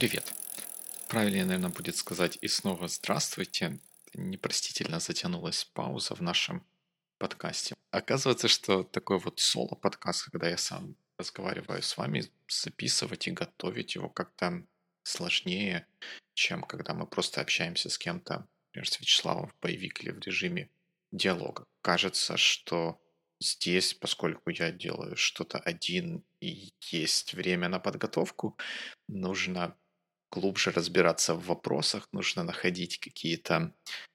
Привет. Правильнее, наверное, будет сказать и снова здравствуйте. Непростительно затянулась пауза в нашем подкасте. Оказывается, что такой вот соло-подкаст, когда я сам разговариваю с вами, записывать и готовить его как-то сложнее, чем когда мы просто общаемся с кем-то, например, с Вячеславом в боевик или в режиме диалога. Кажется, что здесь, поскольку я делаю что-то один и есть время на подготовку, нужно глубже разбираться в вопросах, нужно находить какие-то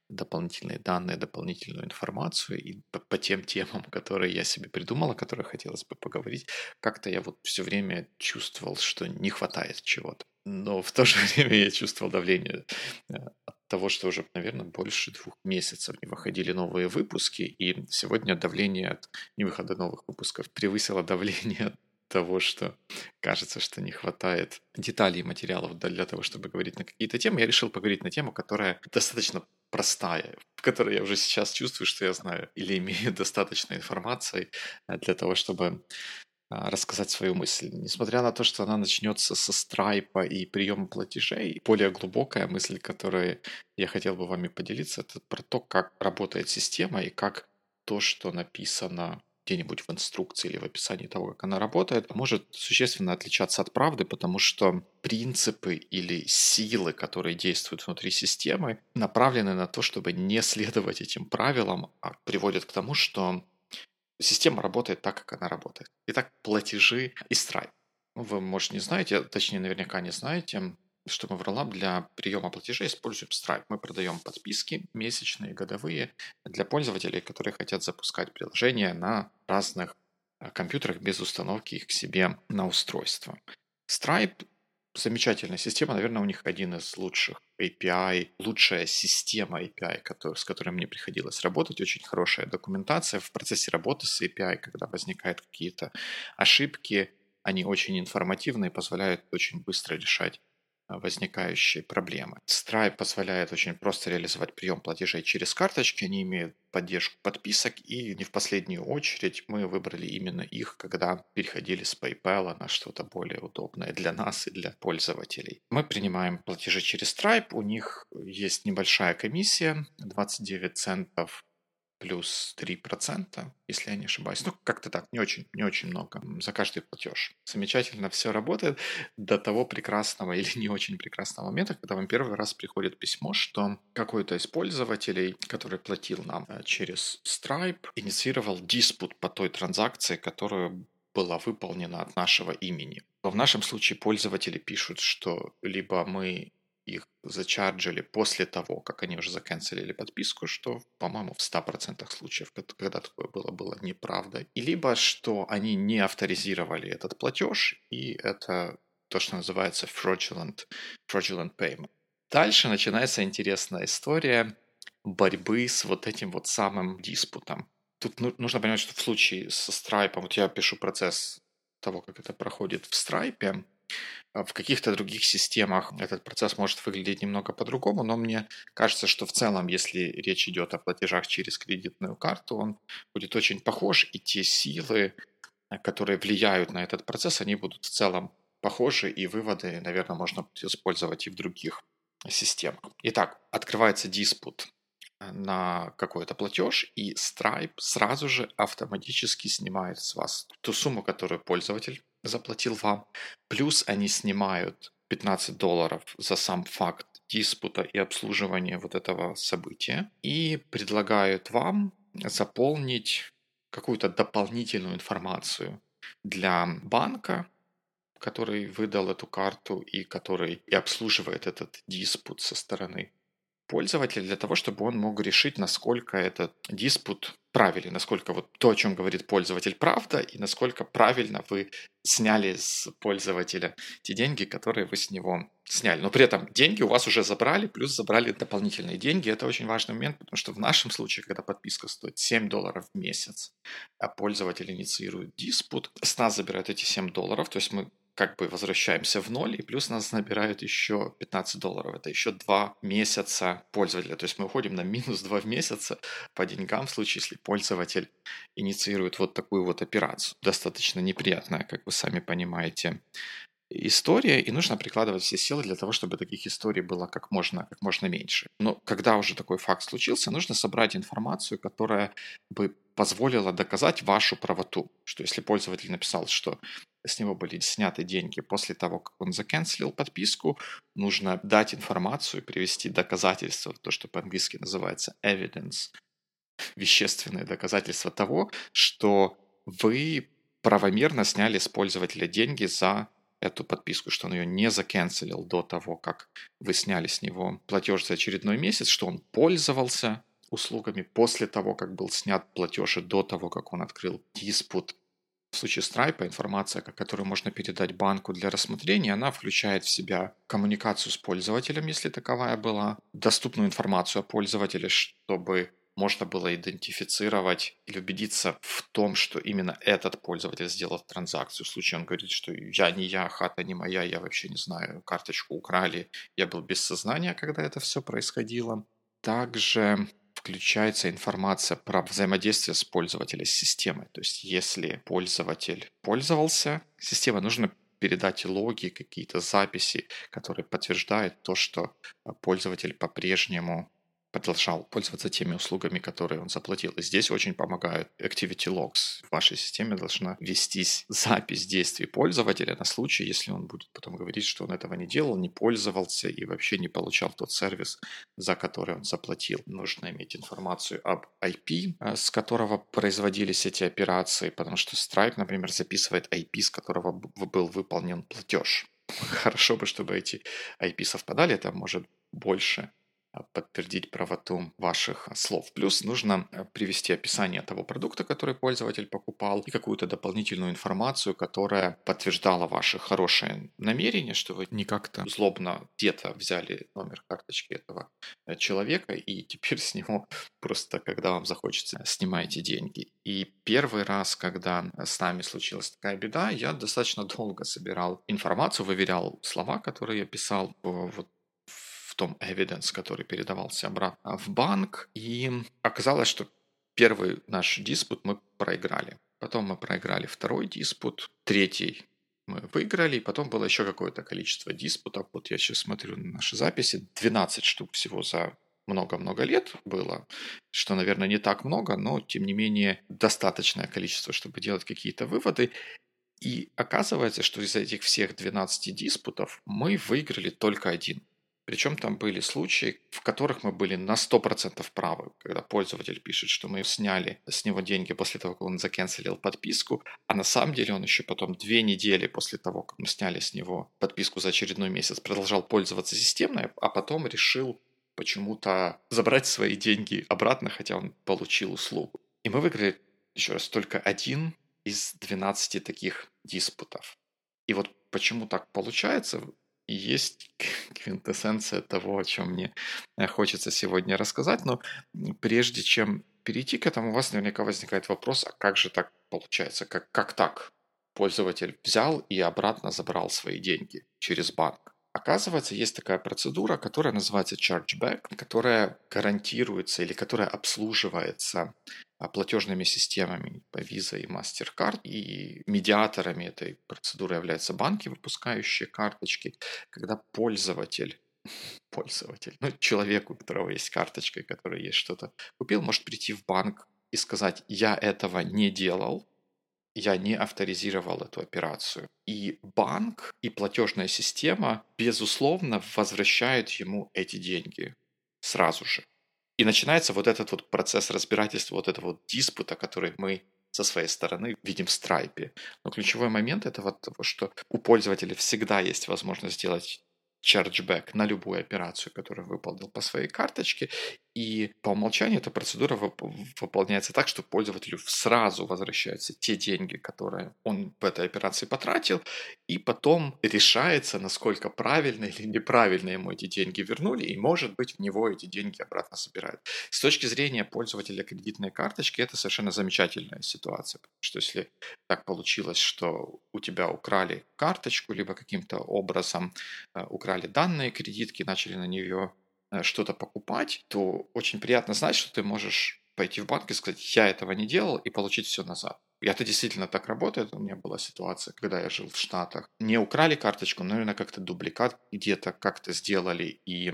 дополнительные данные, дополнительную информацию и по, по тем темам, которые я себе придумал, о которых хотелось бы поговорить, как-то я вот все время чувствовал, что не хватает чего-то. Но в то же время я чувствовал давление э, от того, что уже, наверное, больше двух месяцев не выходили новые выпуски, и сегодня давление от невыхода новых выпусков превысило давление от того, что кажется, что не хватает деталей и материалов для того, чтобы говорить на какие-то темы, я решил поговорить на тему, которая достаточно простая, в которой я уже сейчас чувствую, что я знаю или имею достаточно информации э, для того, чтобы а, рассказать свою мысль. Несмотря на то, что она начнется со страйпа и приема платежей, более глубокая мысль, которой я хотел бы вами поделиться, это про то, как работает система и как то, что написано где-нибудь в инструкции или в описании того, как она работает, может существенно отличаться от правды, потому что принципы или силы, которые действуют внутри системы, направлены на то, чтобы не следовать этим правилам, а приводят к тому, что система работает так, как она работает. Итак, платежи и Stripe. Вы, может, не знаете, точнее, наверняка не знаете, что мы в Rollup для приема платежей используем Stripe. Мы продаем подписки месячные, годовые для пользователей, которые хотят запускать приложения на разных э, компьютерах без установки их к себе на устройство. Stripe замечательная система, наверное, у них один из лучших API, лучшая система API, который, с которой мне приходилось работать, очень хорошая документация в процессе работы с API, когда возникают какие-то ошибки, они очень информативны и позволяют очень быстро решать возникающие проблемы. Stripe позволяет очень просто реализовать прием платежей через карточки, они имеют поддержку подписок, и не в последнюю очередь мы выбрали именно их, когда переходили с PayPal на что-то более удобное для нас и для пользователей. Мы принимаем платежи через Stripe, у них есть небольшая комиссия, 29 центов плюс 3%, если я не ошибаюсь. Ну, как-то так, не очень, не очень много за каждый платеж. Замечательно все работает до того прекрасного или не очень прекрасного момента, когда вам первый раз приходит письмо, что какой-то из пользователей, который платил нам э, через Stripe, инициировал диспут по той транзакции, которую была выполнена от нашего имени. В нашем случае пользователи пишут, что либо мы их зачарджили после того, как они уже заканцелили подписку, что, по-моему, в 100% случаев, когда такое было, было неправда. И либо, что они не авторизировали этот платеж, и это то, что называется fraudulent, fraudulent payment. Дальше начинается интересная история борьбы с вот этим вот самым диспутом. Тут ну, нужно понимать, что в случае со Stripe, вот я пишу процесс того, как это проходит в Stripe, в каких-то других системах этот процесс может выглядеть немного по-другому, но мне кажется, что в целом, если речь идет о платежах через кредитную карту, он будет очень похож, и те силы, э, которые влияют на этот процесс, они будут в целом похожи, и выводы, наверное, можно использовать и в других системах. Итак, открывается диспут э, на какой-то платеж, и Stripe сразу же автоматически снимает с вас ту сумму, которую пользователь заплатил вам. Плюс они снимают 15 долларов за сам факт диспута и обслуживания вот этого события и предлагают вам заполнить какую-то дополнительную информацию для банка, который выдал эту карту и который и обслуживает этот диспут со стороны пользователя для того, чтобы он мог решить, насколько этот диспут правильный, насколько вот то, о чем говорит пользователь, правда, и насколько правильно вы сняли с пользователя те деньги, которые вы с него сняли. Но при этом деньги у вас уже забрали, плюс забрали дополнительные деньги. Это очень важный момент, потому что в нашем случае, когда подписка стоит 7 долларов в месяц, а пользователь инициирует диспут, с нас забирают эти 7 долларов, то есть мы как бы возвращаемся в ноль, и плюс нас набирают еще 15 долларов. Это еще 2 месяца пользователя. То есть мы уходим на минус 2 месяца по деньгам в случае, если пользователь инициирует вот такую вот операцию. Достаточно неприятная, как вы сами понимаете, история, и нужно прикладывать все силы для того, чтобы таких историй было как можно, как можно меньше. Но когда уже такой факт случился, нужно собрать информацию, которая бы позволила доказать вашу правоту. Что если пользователь написал, что с него были сняты деньги после того, как он заканцелил подписку, нужно дать информацию, привести доказательства, то, что по-английски называется evidence, вещественные доказательства того, что вы правомерно сняли с пользователя деньги за эту подписку, что он ее не заканцелил до того, как вы сняли с него платеж за очередной месяц, что он пользовался услугами после того, как был снят платеж и до того, как он открыл диспут. В случае Stripe информация, которую можно передать банку для рассмотрения, она включает в себя коммуникацию с пользователем, если таковая была, доступную информацию о пользователе, чтобы можно было идентифицировать или убедиться в том, что именно этот пользователь сделал транзакцию. В случае он говорит, что я не я, хата не моя, я вообще не знаю, карточку украли, я был без сознания, когда это все происходило. Также включается информация про взаимодействие с пользователем с системой. То есть если пользователь пользовался, система нужно передать логи, какие-то записи, которые подтверждают то, что пользователь по-прежнему продолжал пользоваться теми услугами, которые он заплатил. И здесь очень помогают Activity Logs. В вашей системе должна вестись запись действий пользователя на случай, если он будет потом говорить, что он этого не делал, не пользовался и вообще не получал тот сервис, за который он заплатил. Нужно иметь информацию об IP, э, с которого производились эти операции, потому что Stripe, например, записывает IP, с которого был выполнен платеж. Хорошо бы, чтобы эти IP совпадали, это может больше подтвердить правоту ваших слов. Плюс нужно э, привести описание того продукта, который пользователь покупал, и какую-то дополнительную информацию, которая подтверждала ваши хорошие намерения, что вы не как-то злобно где-то взяли номер карточки этого э, человека, и теперь с него просто, когда вам захочется, снимаете деньги. И первый раз, когда с нами случилась такая беда, я достаточно долго собирал информацию, выверял слова, которые я писал вот том evidence, который передавался обратно в банк. И оказалось, что первый наш диспут мы проиграли. Потом мы проиграли второй диспут, третий мы выиграли, и потом было еще какое-то количество диспутов. Вот я сейчас смотрю на наши записи, 12 штук всего за много-много лет было, что, наверное, не так много, но, тем не менее, достаточное количество, чтобы делать какие-то выводы. И оказывается, что из этих всех 12 диспутов мы выиграли только один. Причем там были случаи, в которых мы были на 100% правы, когда пользователь пишет, что мы сняли с него деньги после того, как он заканцелил подписку, а на самом деле он еще потом две недели после того, как мы сняли с него подписку за очередной месяц, продолжал пользоваться системной, а потом решил почему-то забрать свои деньги обратно, хотя он получил услугу. И мы выиграли, еще раз, только один из 12 таких диспутов. И вот почему так получается, есть квинтэссенция того, о чем мне э, хочется сегодня рассказать. Но прежде чем перейти к этому, у вас наверняка возникает вопрос, а как же так получается? Как, как так? Пользователь взял и обратно забрал свои деньги через банк. Оказывается, есть такая процедура, которая называется chargeback, которая гарантируется или которая обслуживается а, платежными системами по Visa и MasterCard. И медиаторами этой процедуры являются банки, выпускающие карточки. Когда пользователь пользователь, ну, человек, у которого есть карточка, который есть что-то купил, может прийти в банк и сказать, я этого не делал, я не авторизировал эту операцию. И банк и платежная система, безусловно, возвращают ему эти деньги сразу же. И начинается вот этот вот процесс разбирательства, вот этого вот диспута, который мы со своей стороны видим в страйпе. Но ключевой момент этого того, что у пользователя всегда есть возможность сделать chargeback на любую операцию, которую выполнил по своей карточке. И по умолчанию эта процедура выполняется так, что пользователю сразу возвращаются те деньги, которые он в этой операции потратил, и потом решается, насколько правильно или неправильно ему эти деньги вернули, и, может быть, в него эти деньги обратно собирают. С точки зрения пользователя кредитной карточки, это совершенно замечательная ситуация, потому что если так получилось, что у тебя украли карточку, либо каким-то образом э, украли данные кредитки, начали на нее что-то покупать, то очень приятно знать, что ты можешь пойти в банк и сказать, я этого не делал, и получить все назад. Это действительно так работает. У меня была ситуация, когда я жил в Штатах. Не украли карточку, но, наверное, как-то дубликат где-то как-то сделали и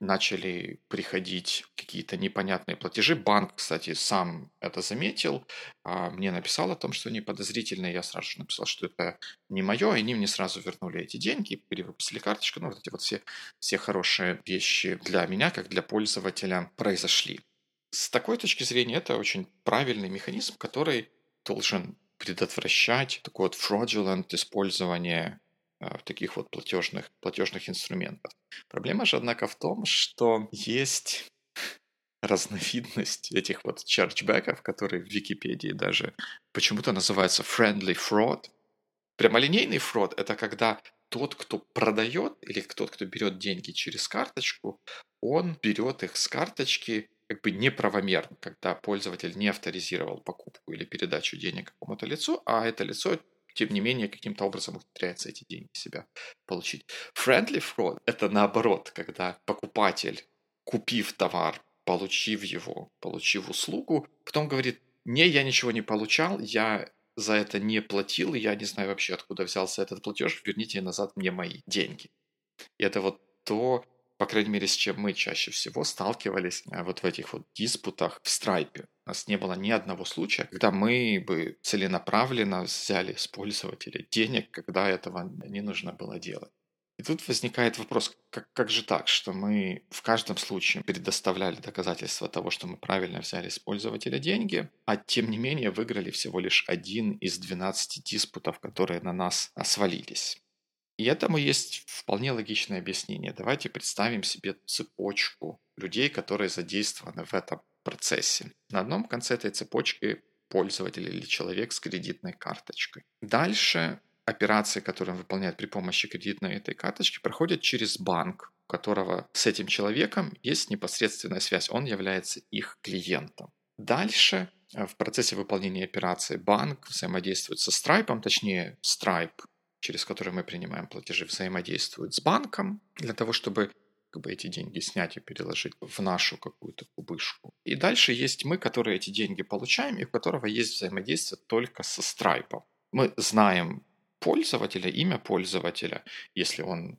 начали приходить какие-то непонятные платежи. Банк, кстати, сам это заметил, а мне написал о том, что они подозрительные. Я сразу же написал, что это не мое, и они мне сразу вернули эти деньги, перевыпустили карточку. Ну, вот эти вот все, все хорошие вещи для меня, как для пользователя, произошли. С такой точки зрения это очень правильный механизм, который должен предотвращать такое вот fraudulent использование э, таких вот платежных, платежных инструментов. Проблема же, однако, в том, что есть разновидность этих вот чарджбеков, которые в Википедии даже почему-то называются friendly fraud. Прямолинейный фрод – это когда тот, кто продает или тот, кто берет деньги через карточку, он берет их с карточки как бы неправомерно, когда пользователь не авторизировал покупку или передачу денег какому-то лицу, а это лицо тем не менее, каким-то образом ухитряется эти деньги себя получить. Friendly fraud – это наоборот, когда покупатель, купив товар, получив его, получив услугу, потом говорит, не, я ничего не получал, я за это не платил, я не знаю вообще, откуда взялся этот платеж, верните назад мне мои деньги. И это вот то, по крайней мере, с чем мы чаще всего сталкивались э, вот в этих вот диспутах в страйпе. У нас не было ни одного случая, когда мы бы целенаправленно взяли с пользователя денег, когда этого не нужно было делать. И тут возникает вопрос, как, как же так, что мы в каждом случае предоставляли доказательства того, что мы правильно взяли с пользователя деньги, а тем не менее выиграли всего лишь один из 12 диспутов, которые на нас свалились. И этому есть вполне логичное объяснение. Давайте представим себе цепочку людей, которые задействованы в этом процессе. На одном конце этой цепочки пользователь или человек с кредитной карточкой. Дальше операции, которые он выполняет при помощи кредитной этой карточки, проходят через банк, у которого с этим человеком есть непосредственная связь. Он является их клиентом. Дальше э, в процессе выполнения операции банк взаимодействует со Stripe, точнее Stripe через которые мы принимаем платежи, взаимодействуют с банком для того, чтобы как бы эти деньги снять и переложить в нашу какую-то кубышку. И дальше есть мы, которые эти деньги получаем, и у которого есть взаимодействие только со Stripe. Мы знаем пользователя, имя пользователя, если он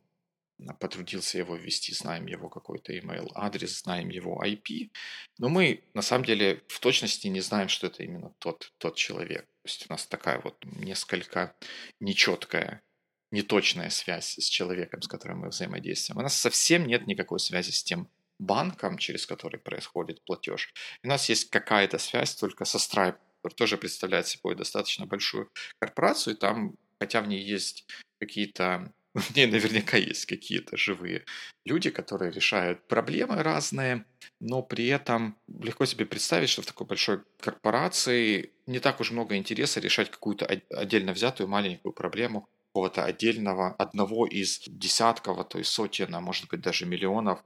потрудился его ввести, знаем его какой-то email адрес, знаем его IP, но мы на самом деле в точности не знаем, что это именно тот, тот человек. То есть у нас такая вот несколько нечеткая, неточная связь с человеком, с которым мы взаимодействуем. У нас совсем нет никакой связи с тем банком, через который происходит платеж. у нас есть какая-то связь только со Stripe, который тоже представляет собой достаточно большую корпорацию, и там, хотя в ней есть какие-то в ней наверняка есть какие-то живые люди, которые решают проблемы разные, но при этом легко себе представить, что в такой большой корпорации не так уж много интереса решать какую-то отдельно взятую маленькую проблему какого-то отдельного, одного из десятков, а то есть сотен, а может быть даже миллионов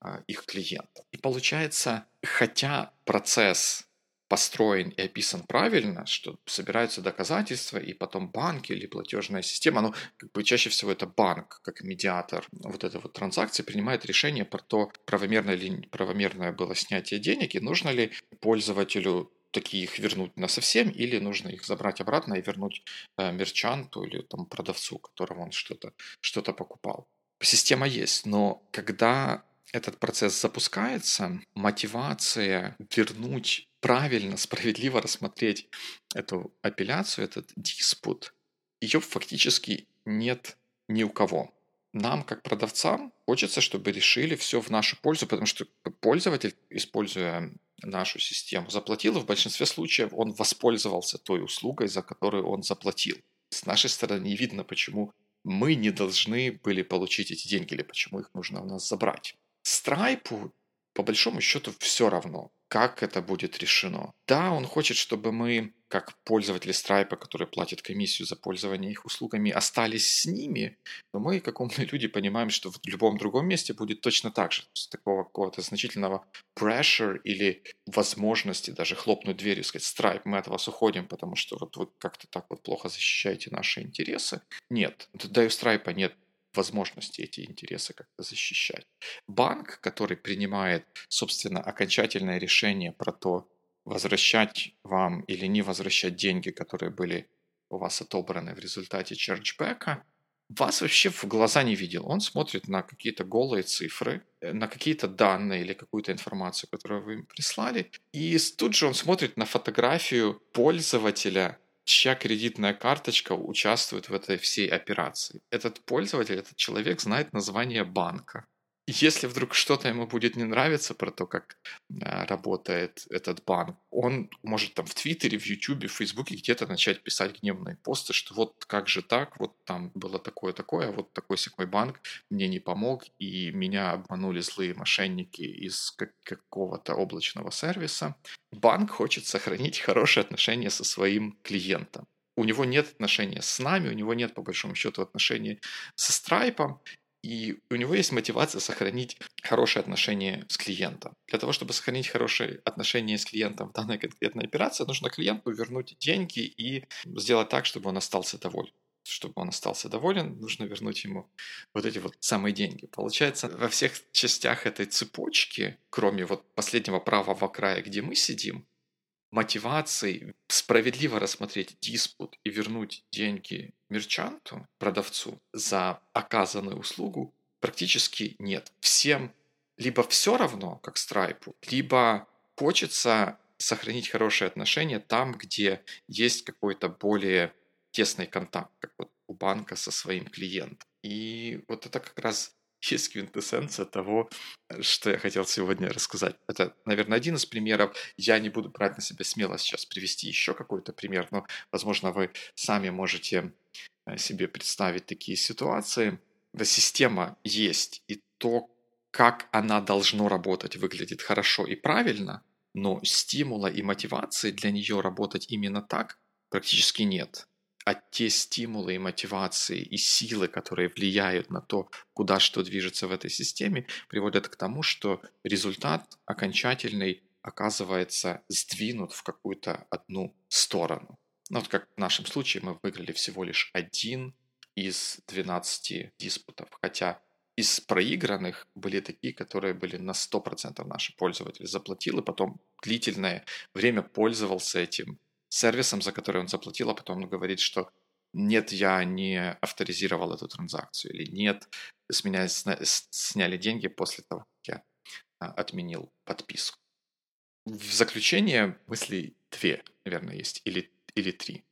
а, их клиентов. И получается, хотя процесс построен и описан правильно, что собираются доказательства, и потом банк или платежная система, ну, как бы чаще всего это банк, как медиатор вот этой вот транзакции, принимает решение про то, правомерно или неправомерное было снятие денег, и нужно ли пользователю такие их вернуть на совсем, или нужно их забрать обратно и вернуть э, мерчанту или там продавцу, которого он что-то что покупал. Система есть, но когда этот процесс запускается, мотивация вернуть правильно, справедливо рассмотреть эту апелляцию, этот диспут, ее фактически нет ни у кого. Нам, как продавцам, хочется, чтобы решили все в нашу пользу, потому что пользователь, используя нашу систему, заплатил, и в большинстве случаев он воспользовался той услугой, за которую он заплатил. С нашей стороны не видно, почему мы не должны были получить эти деньги или почему их нужно у нас забрать. Страйпу, по большому счету, все равно, как это будет решено. Да, он хочет, чтобы мы, как пользователи Stripe, которые платят комиссию за пользование их услугами, остались с ними, но мы, как умные люди, понимаем, что в любом другом месте будет точно так же. То такого какого-то значительного pressure или возможности даже хлопнуть дверью и сказать, Stripe, мы от вас уходим, потому что вот вы как-то так вот плохо защищаете наши интересы. Нет, да и у Stripe нет возможности эти интересы как-то защищать. Банк, который принимает, собственно, окончательное решение про то, возвращать вам или не возвращать деньги, которые были у вас отобраны в результате чарджбека, вас вообще в глаза не видел. Он смотрит на какие-то голые цифры, э, на какие-то данные или какую-то информацию, которую вы им прислали. И тут же он смотрит на фотографию пользователя, чья кредитная карточка участвует в этой всей операции. Этот пользователь, этот человек знает название банка если вдруг что-то ему будет не нравиться про то, как а, работает этот банк, он может там в Твиттере, в Ютубе, в Фейсбуке где-то начать писать гневные посты, что вот как же так, вот там было такое-такое, а вот такой секой банк мне не помог, и меня обманули злые мошенники из какого-то облачного сервиса. Банк хочет сохранить хорошие отношения со своим клиентом у него нет отношения с нами, у него нет, по большому счету, отношений со Stripe, и у него есть мотивация сохранить хорошие отношения с клиентом. Для того, чтобы сохранить хорошие отношения с клиентом в данной конкретной операции, нужно клиенту вернуть деньги и сделать так, чтобы он остался доволен чтобы он остался доволен, нужно вернуть ему вот эти вот самые деньги. Получается, во всех частях этой цепочки, кроме вот последнего правого края, где мы сидим, мотивации справедливо рассмотреть диспут и вернуть деньги мерчанту, продавцу, за оказанную услугу практически нет. Всем либо все равно, как страйпу, либо хочется сохранить хорошие отношения там, где есть какой-то более тесный контакт, как вот у банка со своим клиентом. И вот это как раз есть квинтэссенция того, что я хотел сегодня рассказать. Это, наверное, один из примеров. Я не буду брать на себя смело сейчас привести еще какой-то пример, но, возможно, вы сами можете э, себе представить такие ситуации. Да, система есть, и то, как она должно работать, выглядит хорошо и правильно, но стимула и мотивации для нее работать именно так практически нет а те стимулы и мотивации и силы, которые влияют на то, куда что движется в этой системе, приводят к тому, что результат окончательный оказывается сдвинут в какую-то одну сторону. Ну, вот как в нашем случае мы выиграли всего лишь один из 12 диспутов, хотя из проигранных были такие, которые были на 100% наши пользователи заплатил, и потом длительное время пользовался этим сервисом, за который он заплатил, а потом он говорит, что нет, я не авторизировал эту транзакцию, или нет, с меня сняли деньги после того, как я а, отменил подписку. В заключение мысли две, наверное, есть, или, или три.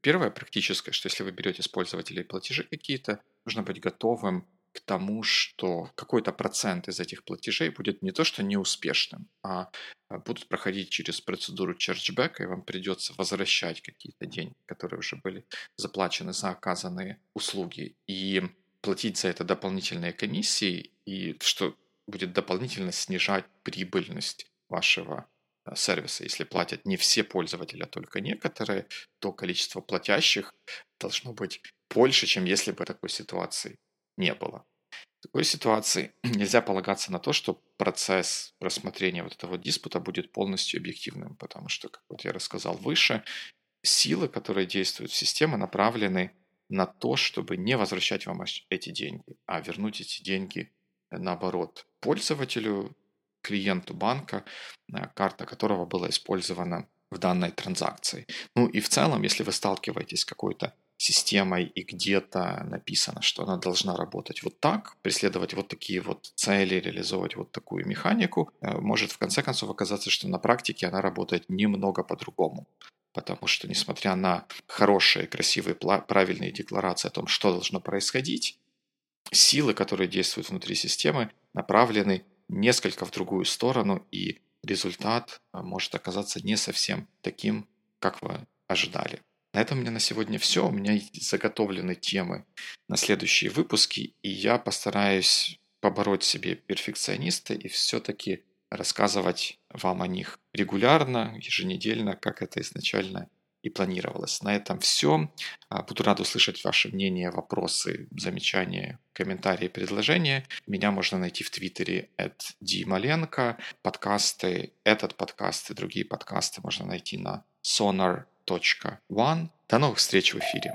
Первое практическое, что если вы берете с пользователей платежи какие-то, нужно быть готовым к тому, что какой-то процент из этих платежей будет не то что неуспешным, а, а будут проходить через процедуру чарджбека, и вам придется возвращать какие-то деньги, которые уже были заплачены за оказанные услуги, и платить за это дополнительные комиссии, и что будет дополнительно снижать прибыльность вашего а, сервиса. Если платят не все пользователи, а только некоторые, то количество платящих должно быть больше, чем если бы такой ситуации не было. В такой ситуации нельзя полагаться на то, что процесс рассмотрения вот этого диспута будет полностью объективным, потому что, как вот я рассказал выше, силы, которые действуют в системе, направлены на то, чтобы не возвращать вам эти деньги, а вернуть эти деньги э, наоборот пользователю, клиенту банка, э, карта которого была использована в данной транзакции. Ну и в целом, если вы сталкиваетесь с какой-то системой и где-то написано, что она должна работать вот так, преследовать вот такие вот цели, реализовывать вот такую механику, э, может в конце концов оказаться, что на практике она работает немного по-другому. Потому что, несмотря на хорошие, красивые, правильные декларации о том, что должно происходить, силы, которые действуют внутри системы, направлены несколько в другую сторону, и результат э, может оказаться не совсем таким, как вы ожидали. На этом у меня на сегодня все. У меня заготовлены темы на следующие выпуски, и я постараюсь побороть себе перфекциониста и все-таки рассказывать вам о них регулярно, еженедельно, как это изначально и планировалось. На этом все. А, буду рад услышать ваше мнение, вопросы, замечания, комментарии, предложения. Меня можно найти в Твиттере at Дималенко. Подкасты, этот подкаст и другие подкасты можно найти на Sonar One. До новых встреч в эфире.